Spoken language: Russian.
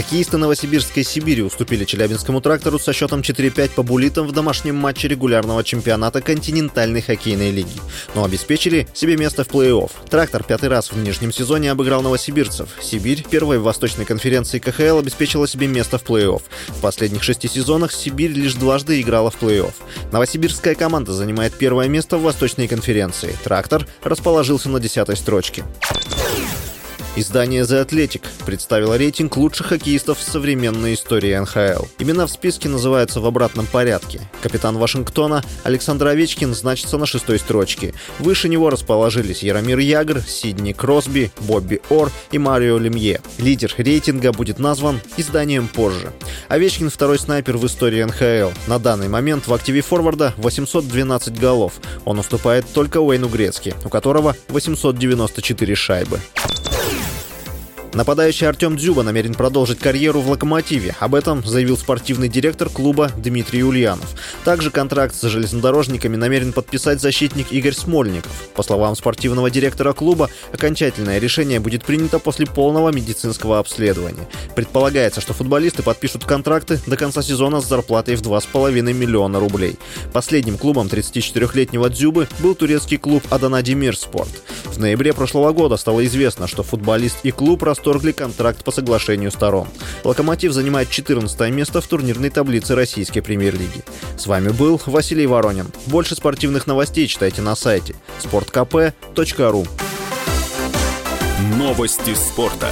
Хоккеисты Новосибирской Сибири уступили Челябинскому трактору со счетом 4-5 по булитам в домашнем матче регулярного чемпионата континентальной хоккейной лиги, но обеспечили себе место в плей-офф. Трактор пятый раз в нижнем сезоне обыграл новосибирцев. Сибирь, первой в Восточной конференции КХЛ, обеспечила себе место в плей-офф. В последних шести сезонах Сибирь лишь дважды играла в плей-офф. Новосибирская команда занимает первое место в Восточной конференции. Трактор расположился на десятой строчке. Издание The Athletic представило рейтинг лучших хоккеистов в современной истории НХЛ. Имена в списке называются в обратном порядке. Капитан Вашингтона Александр Овечкин значится на шестой строчке. Выше него расположились Яромир Ягр, Сидни Кросби, Бобби Ор и Марио Лемье. Лидер рейтинга будет назван изданием позже. Овечкин второй снайпер в истории НХЛ. На данный момент в активе форварда 812 голов. Он уступает только Уэйну Грецки, у которого 894 шайбы. Нападающий Артем Дзюба намерен продолжить карьеру в «Локомотиве». Об этом заявил спортивный директор клуба Дмитрий Ульянов. Также контракт с железнодорожниками намерен подписать защитник Игорь Смольников. По словам спортивного директора клуба, окончательное решение будет принято после полного медицинского обследования. Предполагается, что футболисты подпишут контракты до конца сезона с зарплатой в 2,5 миллиона рублей. Последним клубом 34-летнего Дзюбы был турецкий клуб «Адана Демир Спорт». Ноябре прошлого года стало известно, что футболист и клуб расторгли контракт по соглашению сторон. «Локомотив» занимает 14 место в турнирной таблице российской премьер-лиги. С вами был Василий Воронин. Больше спортивных новостей читайте на сайте sportkp.ru Новости спорта.